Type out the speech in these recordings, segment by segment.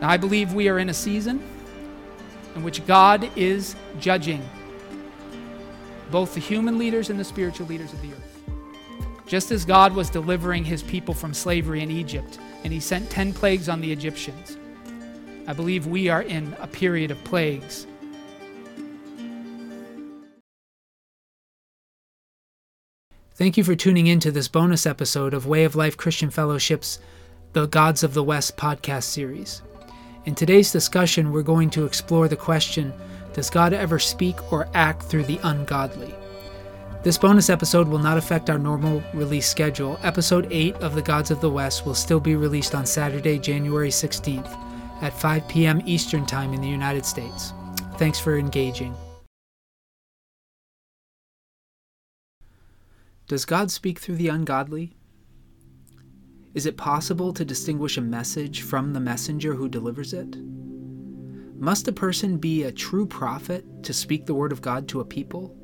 Now, I believe we are in a season in which God is judging both the human leaders and the spiritual leaders of the earth. Just as God was delivering his people from slavery in Egypt, and he sent 10 plagues on the Egyptians, I believe we are in a period of plagues. Thank you for tuning in to this bonus episode of Way of Life Christian Fellowship's The Gods of the West podcast series. In today's discussion, we're going to explore the question Does God ever speak or act through the ungodly? This bonus episode will not affect our normal release schedule. Episode 8 of The Gods of the West will still be released on Saturday, January 16th at 5 p.m. Eastern Time in the United States. Thanks for engaging. Does God speak through the ungodly? Is it possible to distinguish a message from the messenger who delivers it? Must a person be a true prophet to speak the word of God to a people?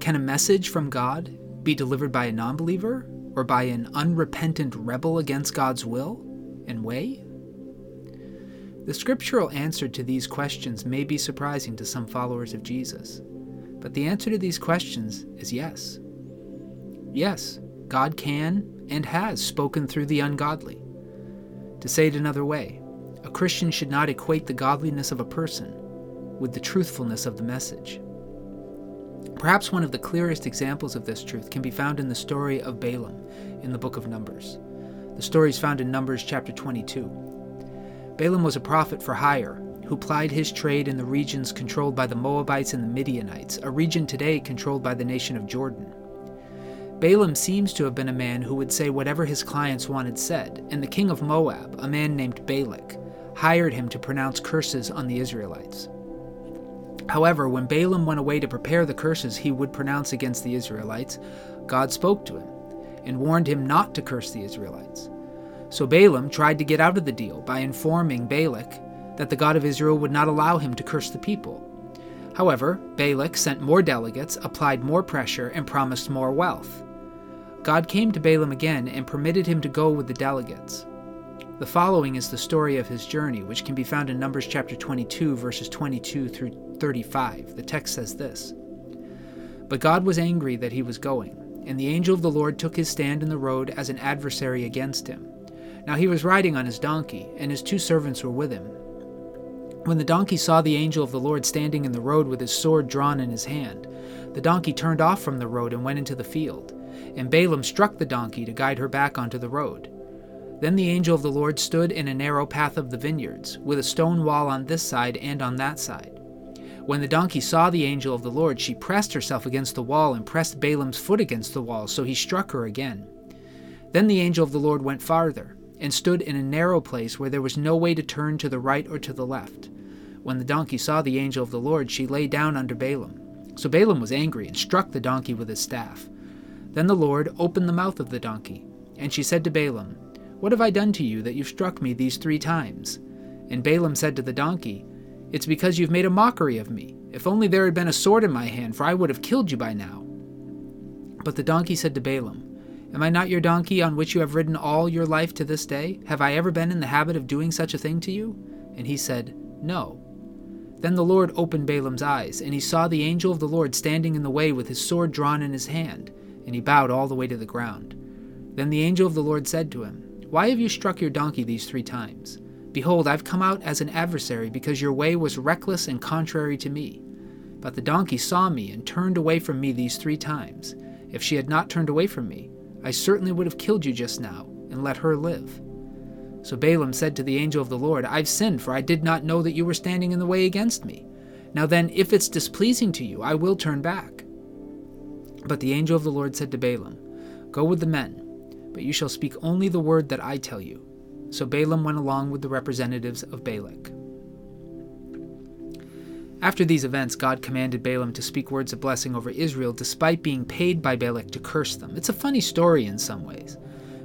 Can a message from God be delivered by a nonbeliever or by an unrepentant rebel against God's will and way? The scriptural answer to these questions may be surprising to some followers of Jesus, but the answer to these questions is yes. Yes, God can and has spoken through the ungodly. To say it another way, a Christian should not equate the godliness of a person with the truthfulness of the message. Perhaps one of the clearest examples of this truth can be found in the story of Balaam in the book of Numbers. The story is found in Numbers chapter 22. Balaam was a prophet for hire who plied his trade in the regions controlled by the Moabites and the Midianites, a region today controlled by the nation of Jordan. Balaam seems to have been a man who would say whatever his clients wanted said, and the king of Moab, a man named Balak, hired him to pronounce curses on the Israelites. However, when Balaam went away to prepare the curses he would pronounce against the Israelites, God spoke to him and warned him not to curse the Israelites. So Balaam tried to get out of the deal by informing Balak that the God of Israel would not allow him to curse the people. However, Balak sent more delegates, applied more pressure, and promised more wealth. God came to Balaam again and permitted him to go with the delegates. The following is the story of his journey, which can be found in Numbers chapter 22, verses 22 through 35. The text says this But God was angry that he was going, and the angel of the Lord took his stand in the road as an adversary against him. Now he was riding on his donkey, and his two servants were with him. When the donkey saw the angel of the Lord standing in the road with his sword drawn in his hand, the donkey turned off from the road and went into the field and Balaam struck the donkey to guide her back onto the road. Then the angel of the Lord stood in a narrow path of the vineyards, with a stone wall on this side and on that side. When the donkey saw the angel of the Lord, she pressed herself against the wall and pressed Balaam's foot against the wall, so he struck her again. Then the angel of the Lord went farther, and stood in a narrow place where there was no way to turn to the right or to the left. When the donkey saw the angel of the Lord, she lay down under Balaam. So Balaam was angry and struck the donkey with his staff. Then the Lord opened the mouth of the donkey, and she said to Balaam, What have I done to you that you've struck me these three times? And Balaam said to the donkey, It's because you've made a mockery of me. If only there had been a sword in my hand, for I would have killed you by now. But the donkey said to Balaam, Am I not your donkey on which you have ridden all your life to this day? Have I ever been in the habit of doing such a thing to you? And he said, No. Then the Lord opened Balaam's eyes, and he saw the angel of the Lord standing in the way with his sword drawn in his hand and he bowed all the way to the ground. Then the angel of the Lord said to him, Why have you struck your donkey these three times? Behold, I've come out as an adversary, because your way was reckless and contrary to me. But the donkey saw me and turned away from me these three times. If she had not turned away from me, I certainly would have killed you just now, and let her live. So Balaam said to the angel of the Lord, I've sinned, for I did not know that you were standing in the way against me. Now then, if it's displeasing to you, I will turn back. But the angel of the Lord said to Balaam, Go with the men, but you shall speak only the word that I tell you. So Balaam went along with the representatives of Balak. After these events, God commanded Balaam to speak words of blessing over Israel despite being paid by Balak to curse them. It's a funny story in some ways,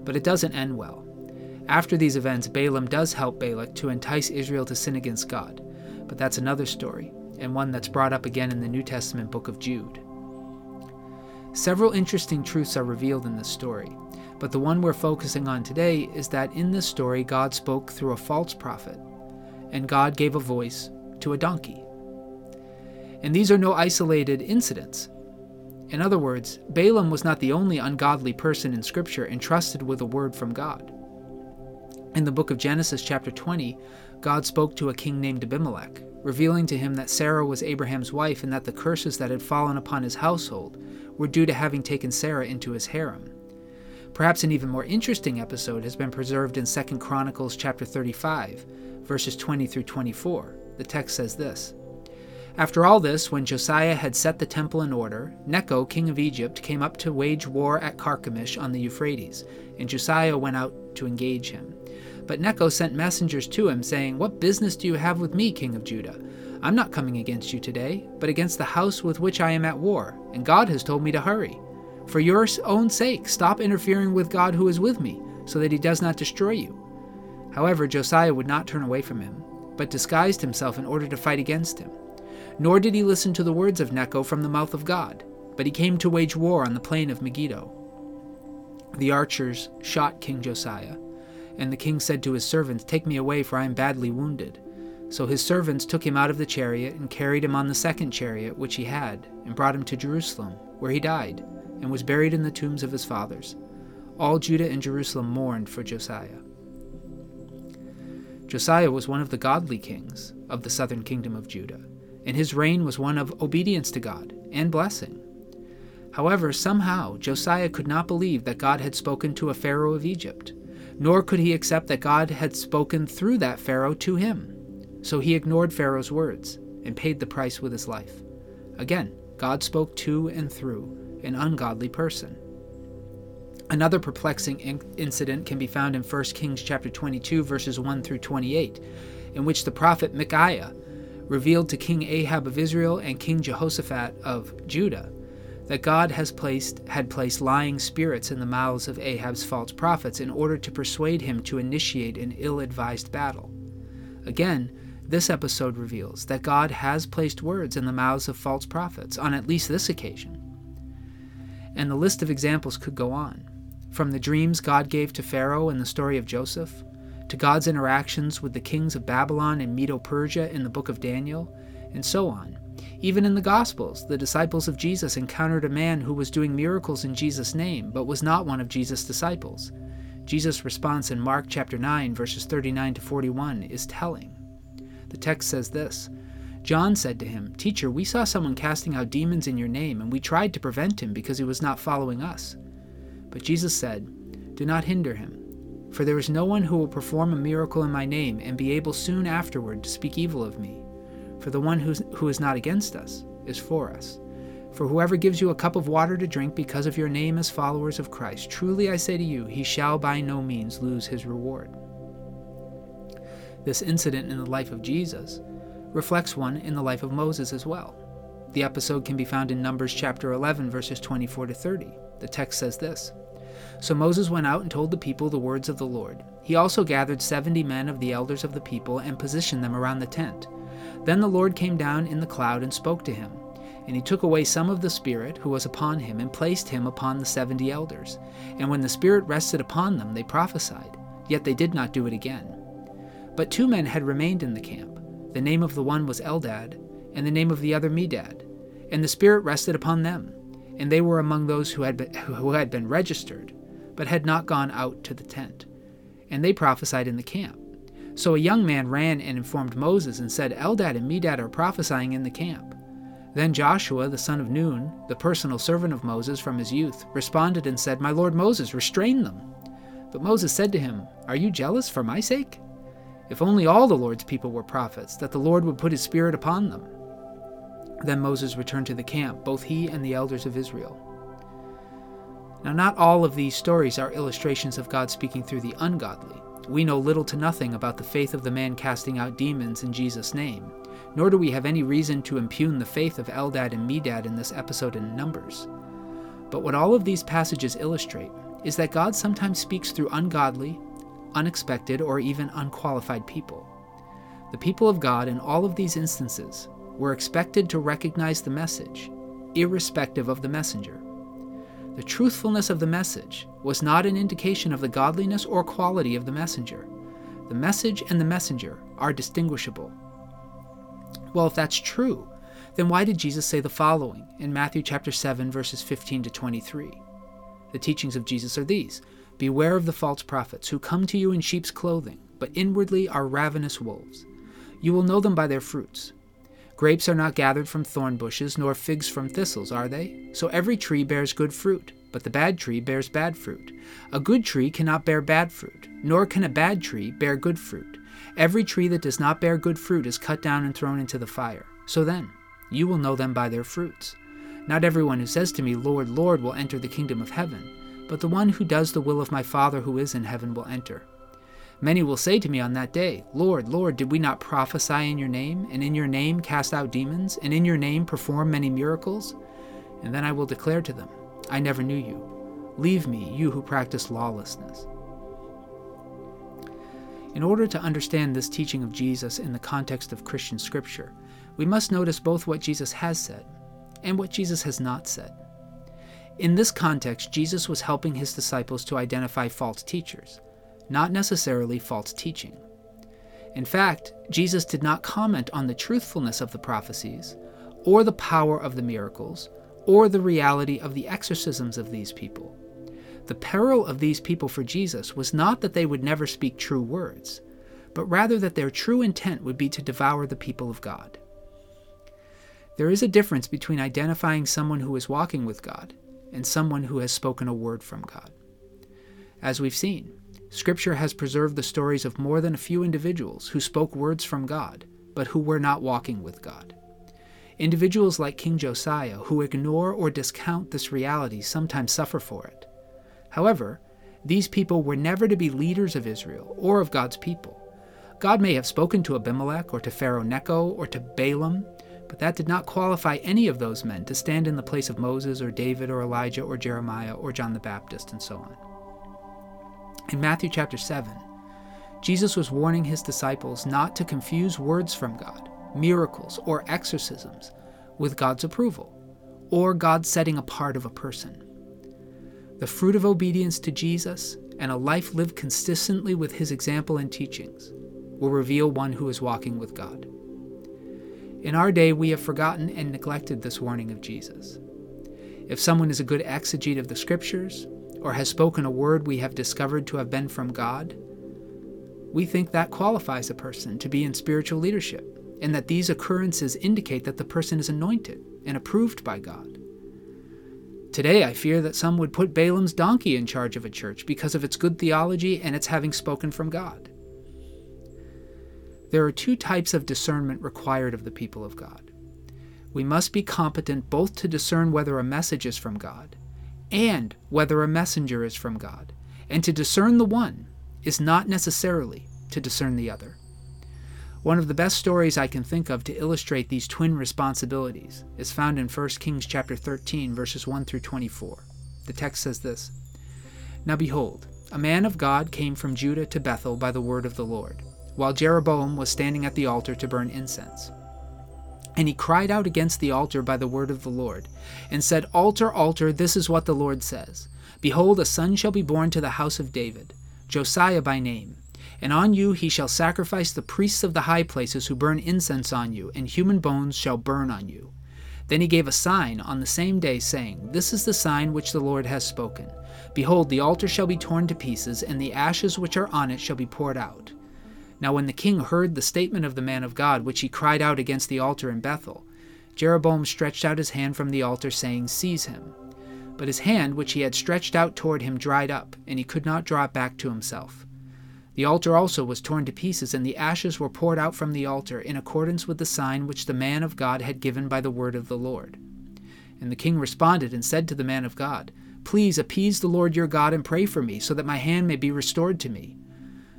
but it doesn't end well. After these events, Balaam does help Balak to entice Israel to sin against God, but that's another story, and one that's brought up again in the New Testament book of Jude. Several interesting truths are revealed in this story. But the one we're focusing on today is that in this story, God spoke through a false prophet, and God gave a voice to a donkey. And these are no isolated incidents. In other words, Balaam was not the only ungodly person in Scripture entrusted with a word from God. In the book of Genesis, chapter 20, God spoke to a king named Abimelech, revealing to him that Sarah was Abraham's wife and that the curses that had fallen upon his household were due to having taken Sarah into his harem. Perhaps an even more interesting episode has been preserved in 2 Chronicles chapter 35, verses 20 through 24. The text says this after all this, when Josiah had set the temple in order, Necho, king of Egypt, came up to wage war at Carchemish on the Euphrates, and Josiah went out to engage him. But Necho sent messengers to him, saying, What business do you have with me, king of Judah? I'm not coming against you today, but against the house with which I am at war, and God has told me to hurry. For your own sake, stop interfering with God who is with me, so that he does not destroy you. However, Josiah would not turn away from him, but disguised himself in order to fight against him. Nor did he listen to the words of Necho from the mouth of God, but he came to wage war on the plain of Megiddo. The archers shot King Josiah, and the king said to his servants, Take me away, for I am badly wounded. So his servants took him out of the chariot and carried him on the second chariot which he had, and brought him to Jerusalem, where he died, and was buried in the tombs of his fathers. All Judah and Jerusalem mourned for Josiah. Josiah was one of the godly kings of the southern kingdom of Judah and his reign was one of obedience to God and blessing. However, somehow Josiah could not believe that God had spoken to a Pharaoh of Egypt, nor could he accept that God had spoken through that Pharaoh to him. So he ignored Pharaoh's words and paid the price with his life. Again, God spoke to and through an ungodly person. Another perplexing incident can be found in 1 Kings chapter 22 verses 1 through 28, in which the prophet Micaiah revealed to King Ahab of Israel and King Jehoshaphat of Judah that God has placed had placed lying spirits in the mouths of Ahab's false prophets in order to persuade him to initiate an ill-advised battle. Again, this episode reveals that God has placed words in the mouths of false prophets on at least this occasion. And the list of examples could go on. From the dreams God gave to Pharaoh in the story of Joseph, to God's interactions with the kings of Babylon and Medo Persia in the book of Daniel, and so on. Even in the Gospels, the disciples of Jesus encountered a man who was doing miracles in Jesus' name, but was not one of Jesus' disciples. Jesus' response in Mark chapter 9, verses 39 to 41, is telling. The text says this John said to him, Teacher, we saw someone casting out demons in your name, and we tried to prevent him because he was not following us. But Jesus said, Do not hinder him for there is no one who will perform a miracle in my name and be able soon afterward to speak evil of me. For the one who's, who is not against us is for us. For whoever gives you a cup of water to drink because of your name as followers of Christ, truly I say to you, he shall by no means lose his reward. This incident in the life of Jesus reflects one in the life of Moses as well. The episode can be found in Numbers chapter 11, verses 24 to 30. The text says this so Moses went out and told the people the words of the Lord. He also gathered seventy men of the elders of the people and positioned them around the tent. Then the Lord came down in the cloud and spoke to him. And he took away some of the Spirit who was upon him and placed him upon the seventy elders. And when the Spirit rested upon them, they prophesied, yet they did not do it again. But two men had remained in the camp. The name of the one was Eldad, and the name of the other Medad. And the Spirit rested upon them, and they were among those who had been, who had been registered but had not gone out to the tent. And they prophesied in the camp. So a young man ran and informed Moses and said, Eldad and Medad are prophesying in the camp. Then Joshua, the son of Nun, the personal servant of Moses from his youth, responded and said, My lord Moses, restrain them. But Moses said to him, Are you jealous for my sake? If only all the Lord's people were prophets, that the Lord would put his spirit upon them. Then Moses returned to the camp, both he and the elders of Israel. Now, not all of these stories are illustrations of God speaking through the ungodly. We know little to nothing about the faith of the man casting out demons in Jesus' name, nor do we have any reason to impugn the faith of Eldad and Medad in this episode in Numbers. But what all of these passages illustrate is that God sometimes speaks through ungodly, unexpected, or even unqualified people. The people of God in all of these instances were expected to recognize the message, irrespective of the messenger. The truthfulness of the message was not an indication of the godliness or quality of the messenger. The message and the messenger are distinguishable. Well, if that's true, then why did Jesus say the following in Matthew chapter 7 verses 15 to 23? The teachings of Jesus are these: Beware of the false prophets who come to you in sheep's clothing, but inwardly are ravenous wolves. You will know them by their fruits. Grapes are not gathered from thorn bushes, nor figs from thistles, are they? So every tree bears good fruit, but the bad tree bears bad fruit. A good tree cannot bear bad fruit, nor can a bad tree bear good fruit. Every tree that does not bear good fruit is cut down and thrown into the fire. So then, you will know them by their fruits. Not everyone who says to me, Lord, Lord, will enter the kingdom of heaven, but the one who does the will of my Father who is in heaven will enter. Many will say to me on that day, Lord, Lord, did we not prophesy in your name, and in your name cast out demons, and in your name perform many miracles? And then I will declare to them, I never knew you. Leave me, you who practice lawlessness. In order to understand this teaching of Jesus in the context of Christian scripture, we must notice both what Jesus has said and what Jesus has not said. In this context, Jesus was helping his disciples to identify false teachers not necessarily false teaching. In fact, Jesus did not comment on the truthfulness of the prophecies, or the power of the miracles, or the reality of the exorcisms of these people. The peril of these people for Jesus was not that they would never speak true words, but rather that their true intent would be to devour the people of God. There is a difference between identifying someone who is walking with God and someone who has spoken a word from God. As we've seen, Scripture has preserved the stories of more than a few individuals who spoke words from God, but who were not walking with God. Individuals like King Josiah, who ignore or discount this reality, sometimes suffer for it. However, these people were never to be leaders of Israel or of God's people. God may have spoken to Abimelech or to Pharaoh Necho or to Balaam, but that did not qualify any of those men to stand in the place of Moses or David or Elijah or Jeremiah or John the Baptist and so on. In Matthew chapter 7, Jesus was warning his disciples not to confuse words from God, miracles, or exorcisms with God's approval, or God's setting apart of a person. The fruit of obedience to Jesus and a life lived consistently with his example and teachings will reveal one who is walking with God. In our day, we have forgotten and neglected this warning of Jesus. If someone is a good exegete of the scriptures, or has spoken a word we have discovered to have been from God, we think that qualifies a person to be in spiritual leadership, and that these occurrences indicate that the person is anointed and approved by God. Today, I fear that some would put Balaam's donkey in charge of a church because of its good theology and its having spoken from God. There are two types of discernment required of the people of God. We must be competent both to discern whether a message is from God and whether a messenger is from God. And to discern the one is not necessarily to discern the other. One of the best stories I can think of to illustrate these twin responsibilities is found in 1 Kings chapter 13 verses 1 through 24. The text says this: Now behold, a man of God came from Judah to Bethel by the word of the Lord, while Jeroboam was standing at the altar to burn incense. And he cried out against the altar by the word of the Lord, and said, Altar, altar, this is what the Lord says Behold, a son shall be born to the house of David, Josiah by name. And on you he shall sacrifice the priests of the high places who burn incense on you, and human bones shall burn on you. Then he gave a sign on the same day, saying, This is the sign which the Lord has spoken. Behold, the altar shall be torn to pieces, and the ashes which are on it shall be poured out. Now, when the king heard the statement of the man of God, which he cried out against the altar in Bethel, Jeroboam stretched out his hand from the altar, saying, Seize him. But his hand, which he had stretched out toward him, dried up, and he could not draw it back to himself. The altar also was torn to pieces, and the ashes were poured out from the altar, in accordance with the sign which the man of God had given by the word of the Lord. And the king responded and said to the man of God, Please appease the Lord your God and pray for me, so that my hand may be restored to me.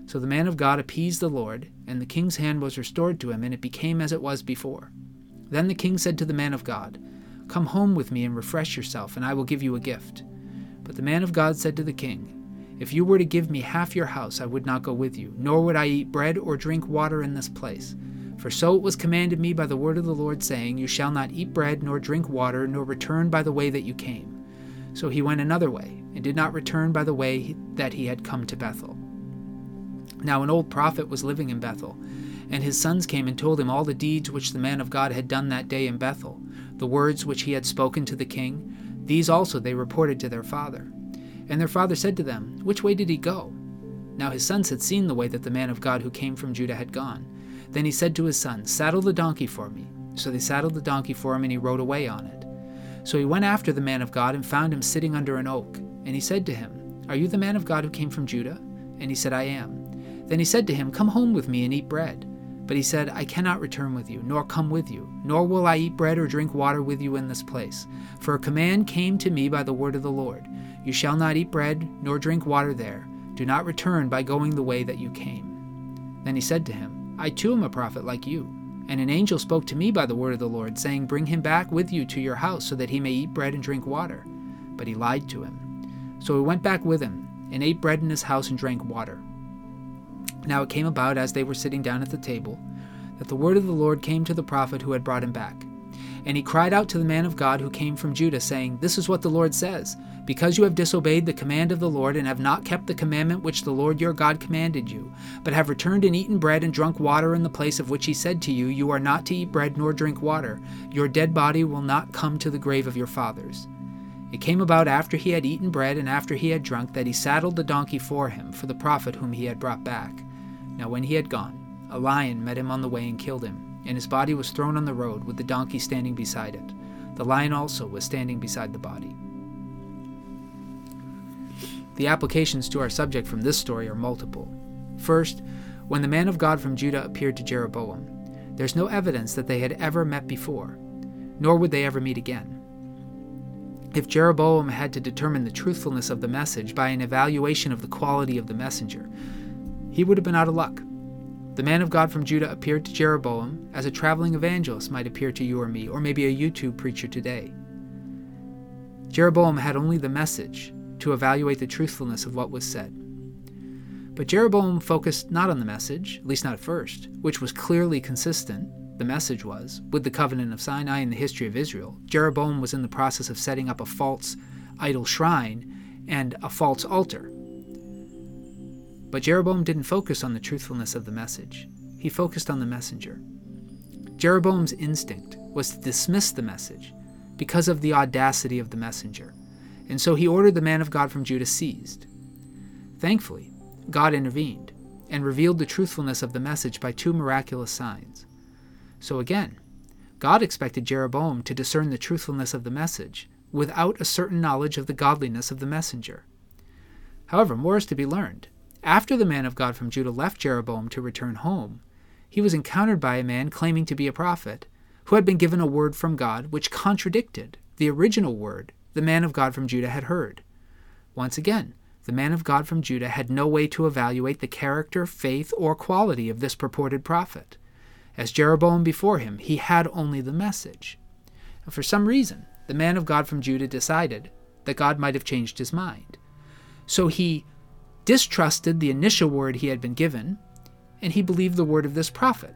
So the man of God appeased the Lord, and the king's hand was restored to him, and it became as it was before. Then the king said to the man of God, Come home with me and refresh yourself, and I will give you a gift. But the man of God said to the king, If you were to give me half your house, I would not go with you, nor would I eat bread or drink water in this place. For so it was commanded me by the word of the Lord, saying, You shall not eat bread, nor drink water, nor return by the way that you came. So he went another way, and did not return by the way that he had come to Bethel. Now an old prophet was living in Bethel, and his sons came and told him all the deeds which the man of God had done that day in Bethel, the words which he had spoken to the king. These also they reported to their father. And their father said to them, Which way did he go? Now his sons had seen the way that the man of God who came from Judah had gone. Then he said to his sons, Saddle the donkey for me. So they saddled the donkey for him, and he rode away on it. So he went after the man of God and found him sitting under an oak. And he said to him, Are you the man of God who came from Judah? And he said, I am. Then he said to him, Come home with me and eat bread. But he said, I cannot return with you, nor come with you, nor will I eat bread or drink water with you in this place. For a command came to me by the word of the Lord You shall not eat bread, nor drink water there. Do not return by going the way that you came. Then he said to him, I too am a prophet like you. And an angel spoke to me by the word of the Lord, saying, Bring him back with you to your house, so that he may eat bread and drink water. But he lied to him. So he went back with him, and ate bread in his house and drank water. Now it came about, as they were sitting down at the table, that the word of the Lord came to the prophet who had brought him back. And he cried out to the man of God who came from Judah, saying, This is what the Lord says Because you have disobeyed the command of the Lord, and have not kept the commandment which the Lord your God commanded you, but have returned and eaten bread and drunk water in the place of which he said to you, You are not to eat bread nor drink water, your dead body will not come to the grave of your fathers. It came about after he had eaten bread and after he had drunk that he saddled the donkey for him, for the prophet whom he had brought back. Now when he had gone, a lion met him on the way and killed him and his body was thrown on the road with the donkey standing beside it. The lion also was standing beside the body. The applications to our subject from this story are multiple. First, when the man of God from Judah appeared to Jeroboam, there's no evidence that they had ever met before, nor would they ever meet again. If Jeroboam had to determine the truthfulness of the message by an evaluation of the quality of the messenger, he would have been out of luck. The man of God from Judah appeared to Jeroboam as a traveling evangelist might appear to you or me, or maybe a YouTube preacher today. Jeroboam had only the message to evaluate the truthfulness of what was said. But Jeroboam focused not on the message, at least not at first, which was clearly consistent, the message was, with the covenant of Sinai and the history of Israel. Jeroboam was in the process of setting up a false idol shrine and a false altar. But Jeroboam didn't focus on the truthfulness of the message, he focused on the messenger. Jeroboam's instinct was to dismiss the message because of the audacity of the messenger, and so he ordered the man of God from Judah seized. Thankfully, God intervened and revealed the truthfulness of the message by two miraculous signs. So again, God expected Jeroboam to discern the truthfulness of the message without a certain knowledge of the godliness of the messenger. However, more is to be learned. After the man of God from Judah left Jeroboam to return home, he was encountered by a man claiming to be a prophet, who had been given a word from God which contradicted the original word the man of God from Judah had heard. Once again, the man of God from Judah had no way to evaluate the character, faith, or quality of this purported prophet. As Jeroboam before him, he had only the message. And for some reason, the man of God from Judah decided that God might have changed his mind. So he distrusted the initial word he had been given, and he believed the word of this prophet.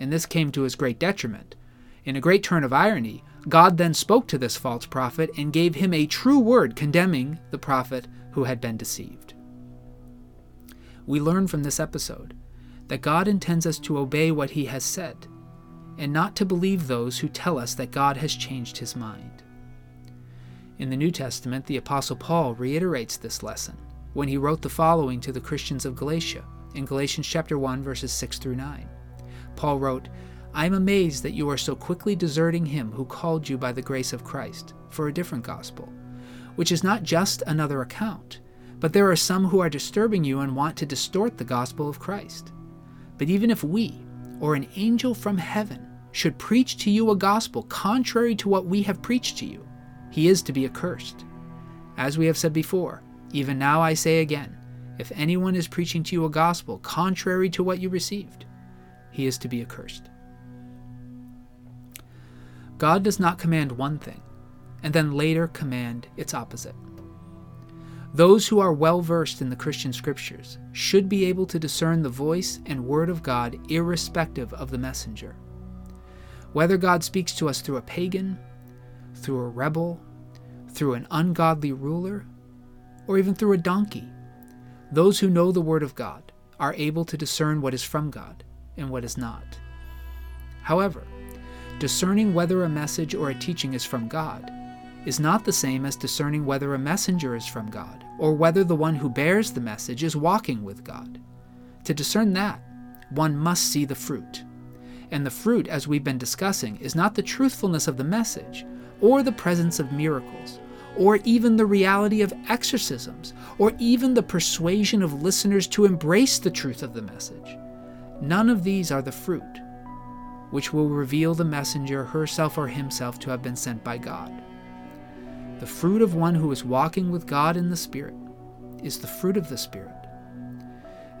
And this came to his great detriment. In a great turn of irony, God then spoke to this false prophet and gave him a true word condemning the prophet who had been deceived. We learn from this episode that God intends us to obey what he has said and not to believe those who tell us that God has changed his mind. In the New Testament, the Apostle Paul reiterates this lesson when he wrote the following to the Christians of Galatia in Galatians chapter 1 verses 6 through 9. Paul wrote, I am amazed that you are so quickly deserting him who called you by the grace of Christ for a different gospel, which is not just another account, but there are some who are disturbing you and want to distort the gospel of Christ. But even if we, or an angel from heaven, should preach to you a gospel contrary to what we have preached to you, he is to be accursed. As we have said before, even now I say again if anyone is preaching to you a gospel contrary to what you received, he is to be accursed. God does not command one thing and then later command its opposite. Those who are well versed in the Christian scriptures should be able to discern the voice and word of God irrespective of the messenger. Whether God speaks to us through a pagan, through a rebel, through an ungodly ruler, or even through a donkey. Those who know the Word of God are able to discern what is from God and what is not. However, discerning whether a message or a teaching is from God is not the same as discerning whether a messenger is from God or whether the one who bears the message is walking with God. To discern that, one must see the fruit. And the fruit, as we've been discussing, is not the truthfulness of the message, or the presence of miracles, or even the reality of exorcisms, or even the persuasion of listeners to embrace the truth of the message. None of these are the fruit, which will reveal the messenger herself or himself to have been sent by God. The fruit of one who is walking with God in the Spirit is the fruit of the Spirit.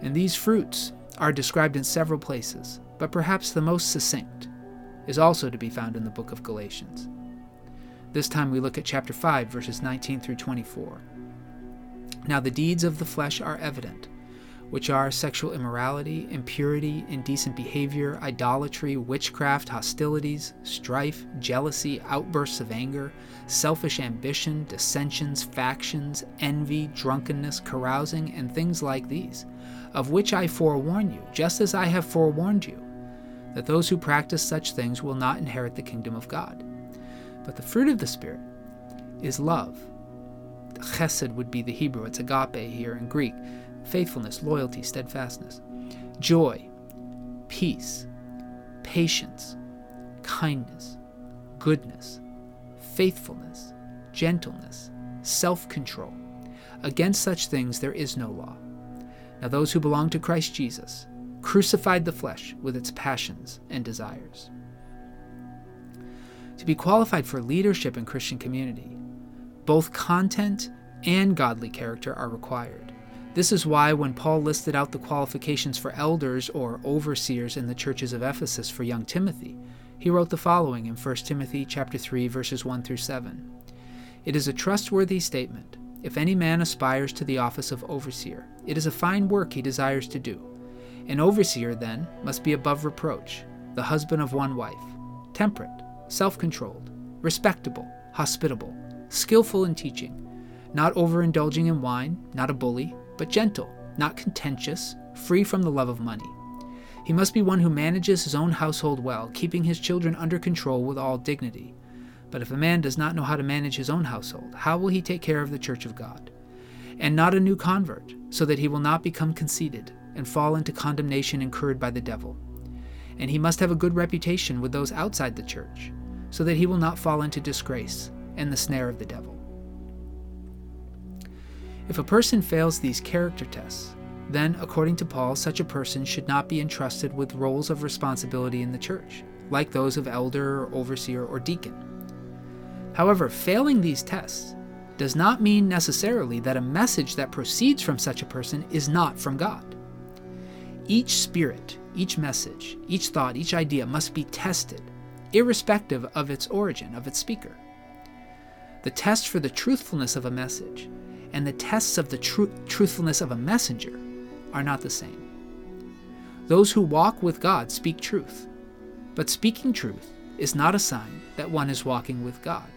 And these fruits are described in several places, but perhaps the most succinct is also to be found in the book of Galatians. This time we look at chapter 5, verses 19 through 24. Now the deeds of the flesh are evident, which are sexual immorality, impurity, indecent behavior, idolatry, witchcraft, hostilities, strife, jealousy, outbursts of anger, selfish ambition, dissensions, factions, envy, drunkenness, carousing, and things like these, of which I forewarn you, just as I have forewarned you, that those who practice such things will not inherit the kingdom of God. But the fruit of the Spirit is love. Chesed would be the Hebrew, it's agape here in Greek. Faithfulness, loyalty, steadfastness. Joy, peace, patience, kindness, goodness, faithfulness, gentleness, self control. Against such things there is no law. Now, those who belong to Christ Jesus crucified the flesh with its passions and desires. To be qualified for leadership in Christian community, both content and godly character are required. This is why when Paul listed out the qualifications for elders or overseers in the churches of Ephesus for young Timothy, he wrote the following in 1 Timothy chapter 3 verses 1 through 7. It is a trustworthy statement. If any man aspires to the office of overseer, it is a fine work he desires to do. An overseer, then, must be above reproach, the husband of one wife, temperate, self controlled, respectable, hospitable, skillful in teaching, not overindulging in wine, not a bully, but gentle, not contentious, free from the love of money. He must be one who manages his own household well, keeping his children under control with all dignity. But if a man does not know how to manage his own household, how will he take care of the church of God? And not a new convert, so that he will not become conceited and fall into condemnation incurred by the devil. And he must have a good reputation with those outside the church, so that he will not fall into disgrace and the snare of the devil. If a person fails these character tests, then, according to Paul, such a person should not be entrusted with roles of responsibility in the church, like those of elder or overseer or deacon. However, failing these tests does not mean necessarily that a message that proceeds from such a person is not from God. Each spirit, each message, each thought, each idea must be tested irrespective of its origin, of its speaker. The test for the truthfulness of a message and the tests of the tr- truthfulness of a messenger are not the same. Those who walk with God speak truth, but speaking truth is not a sign that one is walking with God.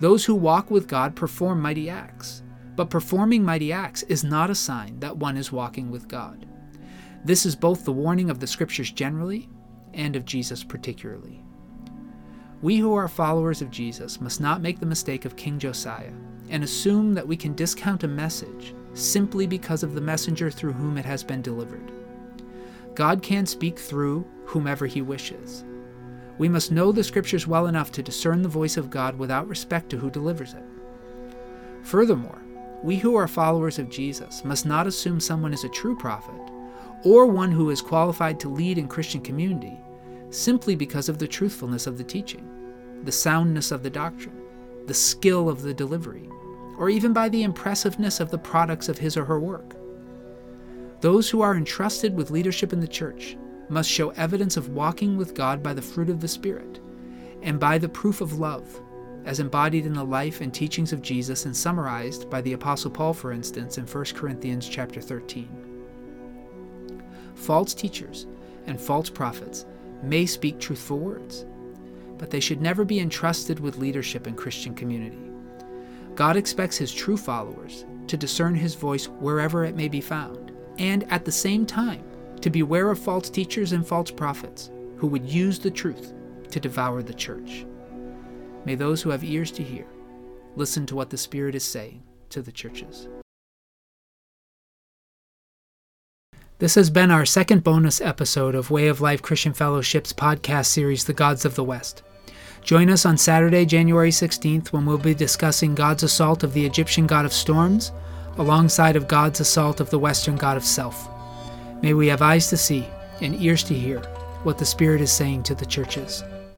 Those who walk with God perform mighty acts, but performing mighty acts is not a sign that one is walking with God. This is both the warning of the Scriptures generally and of Jesus particularly. We who are followers of Jesus must not make the mistake of King Josiah and assume that we can discount a message simply because of the messenger through whom it has been delivered. God can speak through whomever he wishes. We must know the Scriptures well enough to discern the voice of God without respect to who delivers it. Furthermore, we who are followers of Jesus must not assume someone is a true prophet or one who is qualified to lead in Christian community simply because of the truthfulness of the teaching, the soundness of the doctrine, the skill of the delivery, or even by the impressiveness of the products of his or her work. Those who are entrusted with leadership in the church must show evidence of walking with God by the fruit of the Spirit and by the proof of love, as embodied in the life and teachings of Jesus and summarized by the apostle Paul for instance in 1 Corinthians chapter 13 false teachers and false prophets may speak truthful words, but they should never be entrusted with leadership in Christian community, God expects his true followers to discern his voice wherever it may be found, and at the same time, to beware of false teachers and false prophets who would use the truth to devour the church. May those who have ears to hear listen to what the Spirit is saying to the churches. This has been our second bonus episode of Way of Life Christian Fellowship's podcast series, The Gods of the West. Join us on Saturday, January 16th, when we'll be discussing God's assault of the Egyptian god of storms alongside of God's assault of the Western god of self. May we have eyes to see and ears to hear what the Spirit is saying to the churches.